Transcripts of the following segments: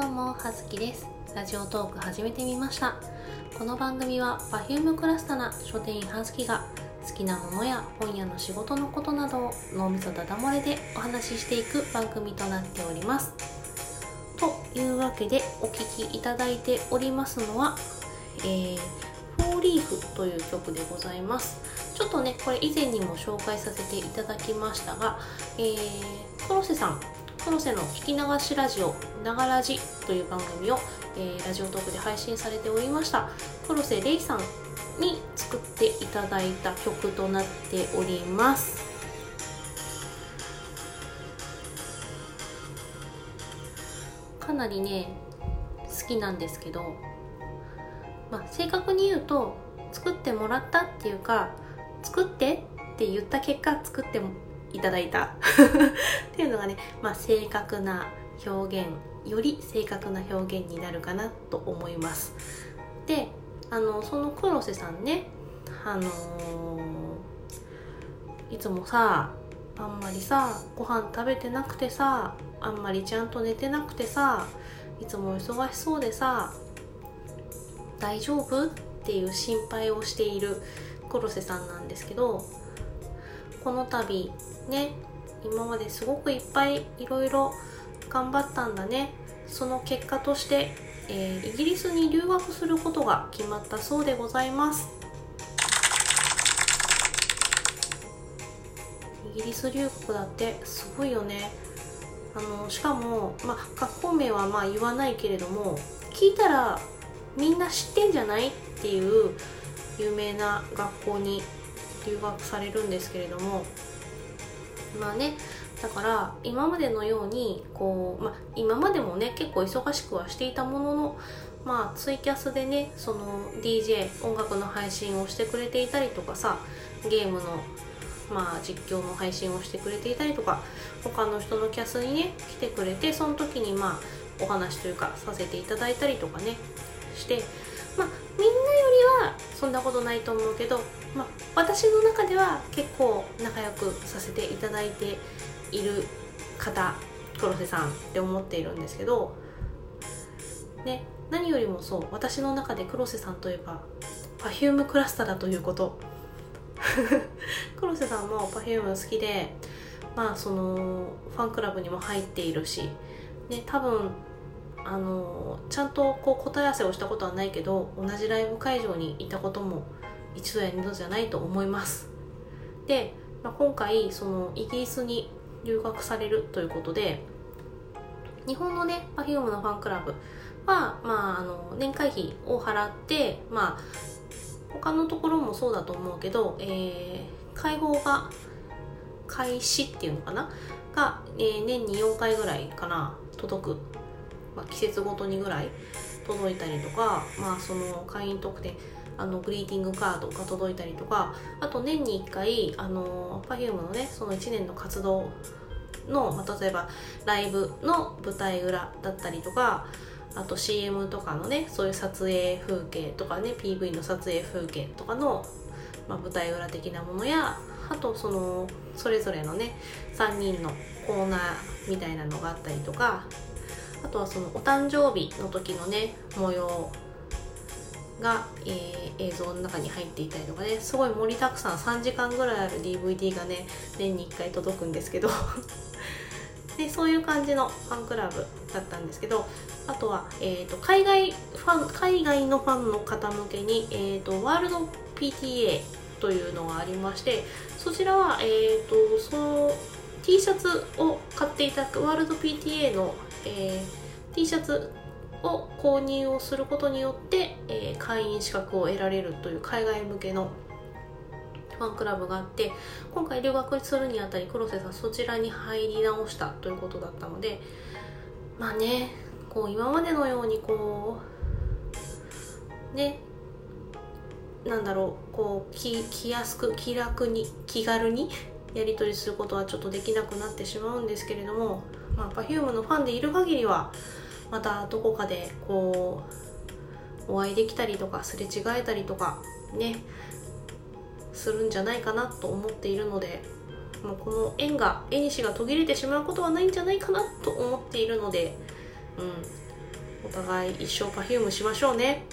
どうも、はずきです。ラジオトーク始めてみました。この番組は Perfume クラスタな書店員はずきが好きなものや本屋の仕事のことなどを脳みそだだ漏れでお話ししていく番組となっております。というわけでお聴きいただいておりますのは、えー、フォーリーフという曲でございます。ちょっとね、これ以前にも紹介させていただきましたが、えー、黒瀬さん黒瀬の聞き流しラジオ「ながらじ」という番組を、えーラジオトークで配信されておりました。黒瀬レイさんに作っていただいた曲となっております。かなりね好きなんですけど、まあ、正確に言うと作ってもらったっていうか作ってって言った結果作ってもいただいた。っていうのがね、まあ、正確な表現より正確な表現になるかなと思います。であのその黒瀬さんねあのーいつもさあんまりさご飯食べてなくてさあんまりちゃんと寝てなくてさいつも忙しそうでさ大丈夫っていう心配をしている黒瀬さんなんですけどこの度ね今まですごくいっぱいいろいろ頑張ったんだね。その結果として、えーイギリスに留学することが決まったそうでございます。イギリス留学だってすごいよね。あのしかも、まあ、学校名はまあ言わないけれども聞いたらみんな知ってんじゃないっていう有名な学校に留学されるんですけれどもまあねだから今までのようにこう、まあ、今までもね結構忙しくはしていたもののまあツイキャスでねその DJ 音楽の配信をしてくれていたりとかさゲームのまあ実況の配信をしてくれていたりとか他の人のキャスにね来てくれてその時にまあお話というかさせていただいたりとかねしてまあみんなよりはそんなことないと思うけど、まあ、私の中では結構仲良くさせていただいている方黒瀬さんって思っているんですけどね何よりもそう私の中で黒瀬さんといえば Perfume クラスターだということ。黒瀬さんも Perfume 好きでまあそのファンクラブにも入っているしね多分あのちゃんとこう答え合わせをしたことはないけど同じライブ会場にいたことも一度や二度じゃないと思います。で、まあ、今回そのイギリスに留学されるということで日本のね Perfume のファンクラブは、まあ、あの年会費を払って、まあ、他のところもそうだと思うけど、えー、会合が開始っていうのかな？が、えー年に4回ぐらいかな届く、まあ、季節ごとにぐらい届いたりとか、まあ、その会員特典あのグリーティングカードが届いたりとかあと年に1回あの Perfume のねその1年の活動の、まあ、例えばライブの舞台裏だったりとかあと CM とかのねそういう撮影風景とかね PV の撮影風景とかの、まあ、舞台裏的なものやあとそのそれぞれのね3人のコーナーみたいなのがあったりとかあとはそのお誕生日の時のね模様が、えー映像の中に入っていたりとかねすごい盛りだくさん。3時間ぐらいある DVD がね年に1回届くんですけど。でそういう感じのファンクラブだったんですけどあとは、えー、と海外ファン海外のファンの方向けに、えー、とワールド PTA というのがありましてそちらは、えー、とその T シャツを買っていただくワールド PTA の、えー T シャツを購入をすることによって、えー会員資格を得られるという海外向けのファンクラブがあって今回留学するにあたり黒瀬さんそちらに入り直したということだったのでまあねこう今までのようにこうねなんだろうこう気気安く気楽に気軽にやり取りすることはちょっとできなくなってしまうんですけれども、まあ、Perfume のファンでいる限りはまたどこかでこうお会いできたりとかすれ違えたりとかねするんじゃないかなと思っているのでもうこの縁が縁西が途切れてしまうことはないんじゃないかなと思っているので、うん、お互い一生 Perfume しましょうね。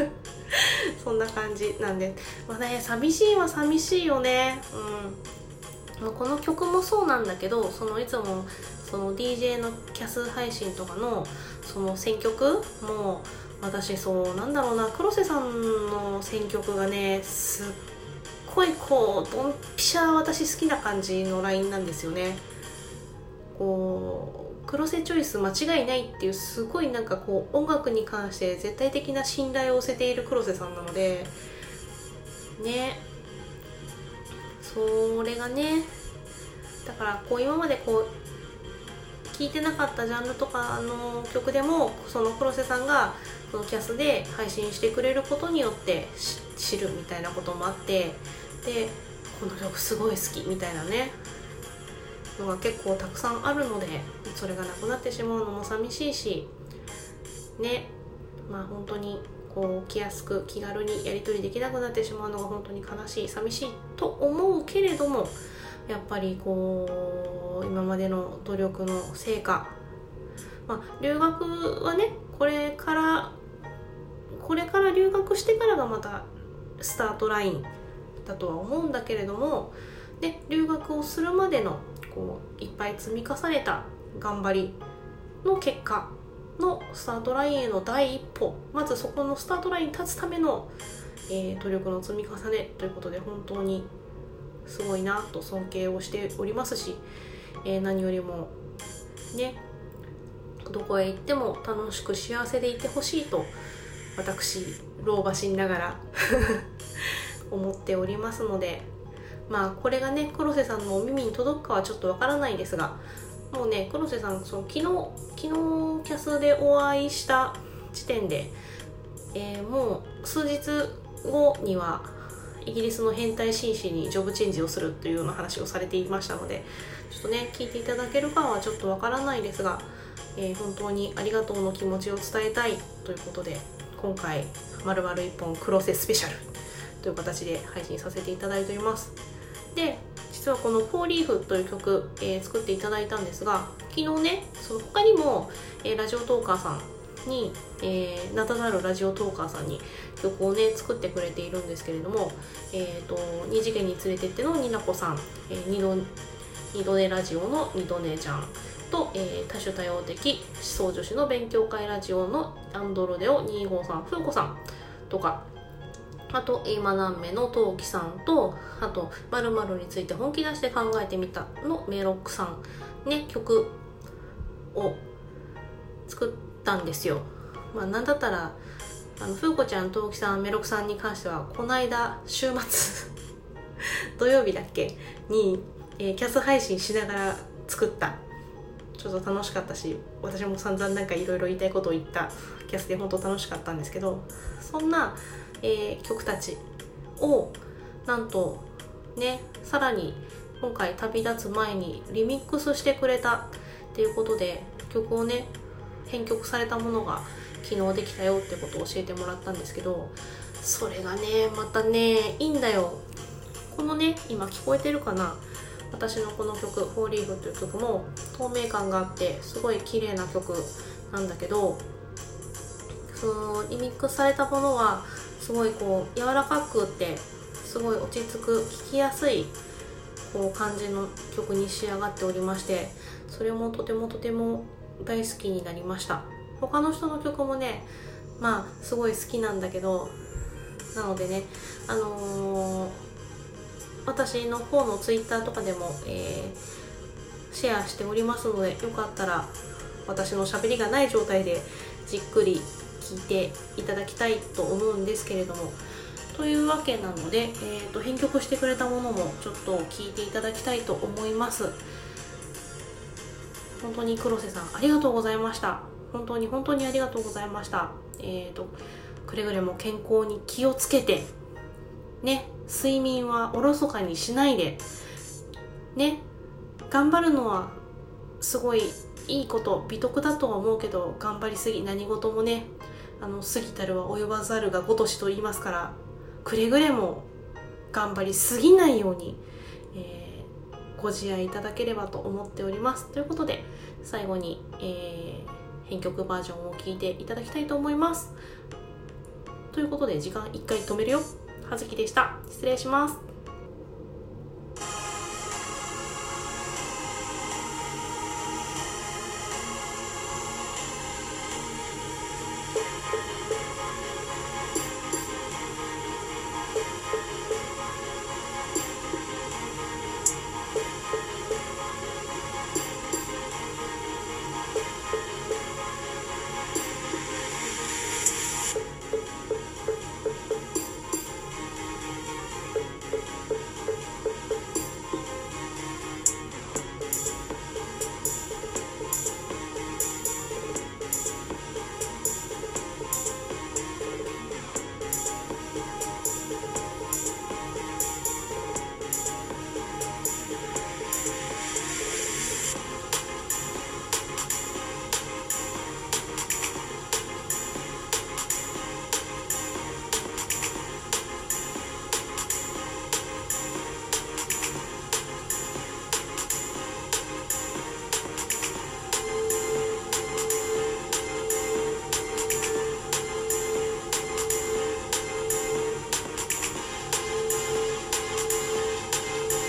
そんな感じなんで。まあね寂しいは寂しいよね。うん。この曲もそうなんだけどそのいつもその DJ のキャス配信とかのその選曲も私そうなんだろうな黒瀬さんの選曲がねすっごいこうドンピシャ私好きな感じのラインなんですよね。こう黒瀬チョイス間違いないっていうすごいなんかこう音楽に関して絶対的な信頼を寄せている黒瀬さんなのでね。それがねだからこう今までこう聴いてなかったジャンルとかの曲でもその黒瀬さんがそのキャスで配信してくれることによって知るみたいなこともあってでこの曲すごい好きみたいなねのが結構たくさんあるのでそれがなくなってしまうのも寂しいしねまあ本当にこう気安く気軽にやり取りできなくなってしまうのが本当に悲しい寂しいと思うけれどもやっぱりこう今までの努力の成果まあ留学はねこれからこれから留学してからがまたスタートラインだとは思うんだけれどもで留学をするまでのこういっぱい積み重ねた頑張りの結果のスタートラインへの第一歩。まずそこのスタートラインに立つための、えー、努力の積み重ねということで本当にすごいなと尊敬をしておりますし、えー、何よりもねどこへ行っても楽しく幸せでいてほしいと私老婆しながら 思っておりますのでまあこれがね黒瀬さんのお耳に届くかはちょっとわからないですがもうね黒瀬さんその昨日昨日キャスでお会いした時点で、えー、もう数日後にはイギリスの変態紳士にジョブチェンジをするというような話をされていましたのでちょっとね聞いていただけるかはちょっとわからないですが、えー、本当にありがとうの気持ちを伝えたいということで今回まるまる1本黒瀬スペシャルという形で配信させていただいております。で実はこの「フォーリーフという曲、えー、作っていただいたんですが昨日ねその他にも、えー、ラジオトーカーさんに、えー、名だたるラジオトーカーさんに曲をね作ってくれているんですけれども、えーと、二次元に連れてってのになこさん、えー、二度二度寝ラジオの二度寝ちゃんと、えー、多種多様的思想女子の勉強会ラジオのアンドロデオ253風子さんとかあと今何目の陶器さんとあと「まるについて本気出して考えてみた」のメロックさんね曲を作ったんですよ。まあ、なんだったらあの風子ちゃん陶器さんメロクさんに関してはこの間週末 土曜日だっけに、えー、キャス配信しながら作ったちょっと楽しかったし私も散々なんかいろいろ言いたいことを言ったキャスで本当楽しかったんですけどそんな、えー、曲たちをなんとねさらに今回旅立つ前にリミックスしてくれたっていうことで曲をね編曲されたものが昨日できたよってことを教えてもらったんですけどそれがねまたねいいんだよ。このね今聞こえてるかな？私のこの曲「フォーリーグという曲も透明感があってすごい綺麗な曲なんだけどそのリミックスされたものはすごいこう柔らかくてすごい落ち着く聴きやすいこう感じの曲に仕上がっておりましてそれもとてもとても大好きになりました。他の人の曲もねまあすごい好きなんだけどなのでねあのー、私の方の twitter とかでも、えー、シェアしておりますのでよかったら私のしゃべりがない状態でじっくり聞いていただきたいと思うんですけれども。というわけなので、えーと、編曲してくれたものもちょっと聞いていただきたいと思います。本当に黒瀬さんありがとうございました。本当に本当にありがとうございました。えっ、ー、とくれぐれも健康に気をつけてね睡眠はおろそかにしないでね頑張るのはすごいいいこと美徳だとは思うけど頑張りすぎ何事もねあの過ぎたるは及ばざるが如しと言いますからくれぐれも頑張りすぎないように、えー、ご自愛いただければと思っております。ということで最後に、えー編曲バージョンを聴いていただきたいと思います。ということで時間1回止めるよ。はずきでした。失礼します。